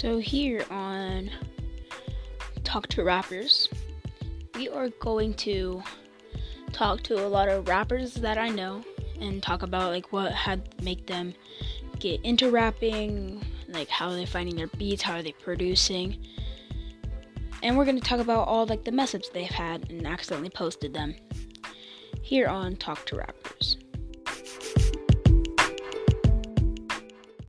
So, here on Talk to Rappers, we are going to talk to a lot of rappers that I know and talk about like what had make them get into rapping, like how they're finding their beats, how are they producing. And we're going to talk about all like the mess they've had and accidentally posted them here on Talk to Rappers.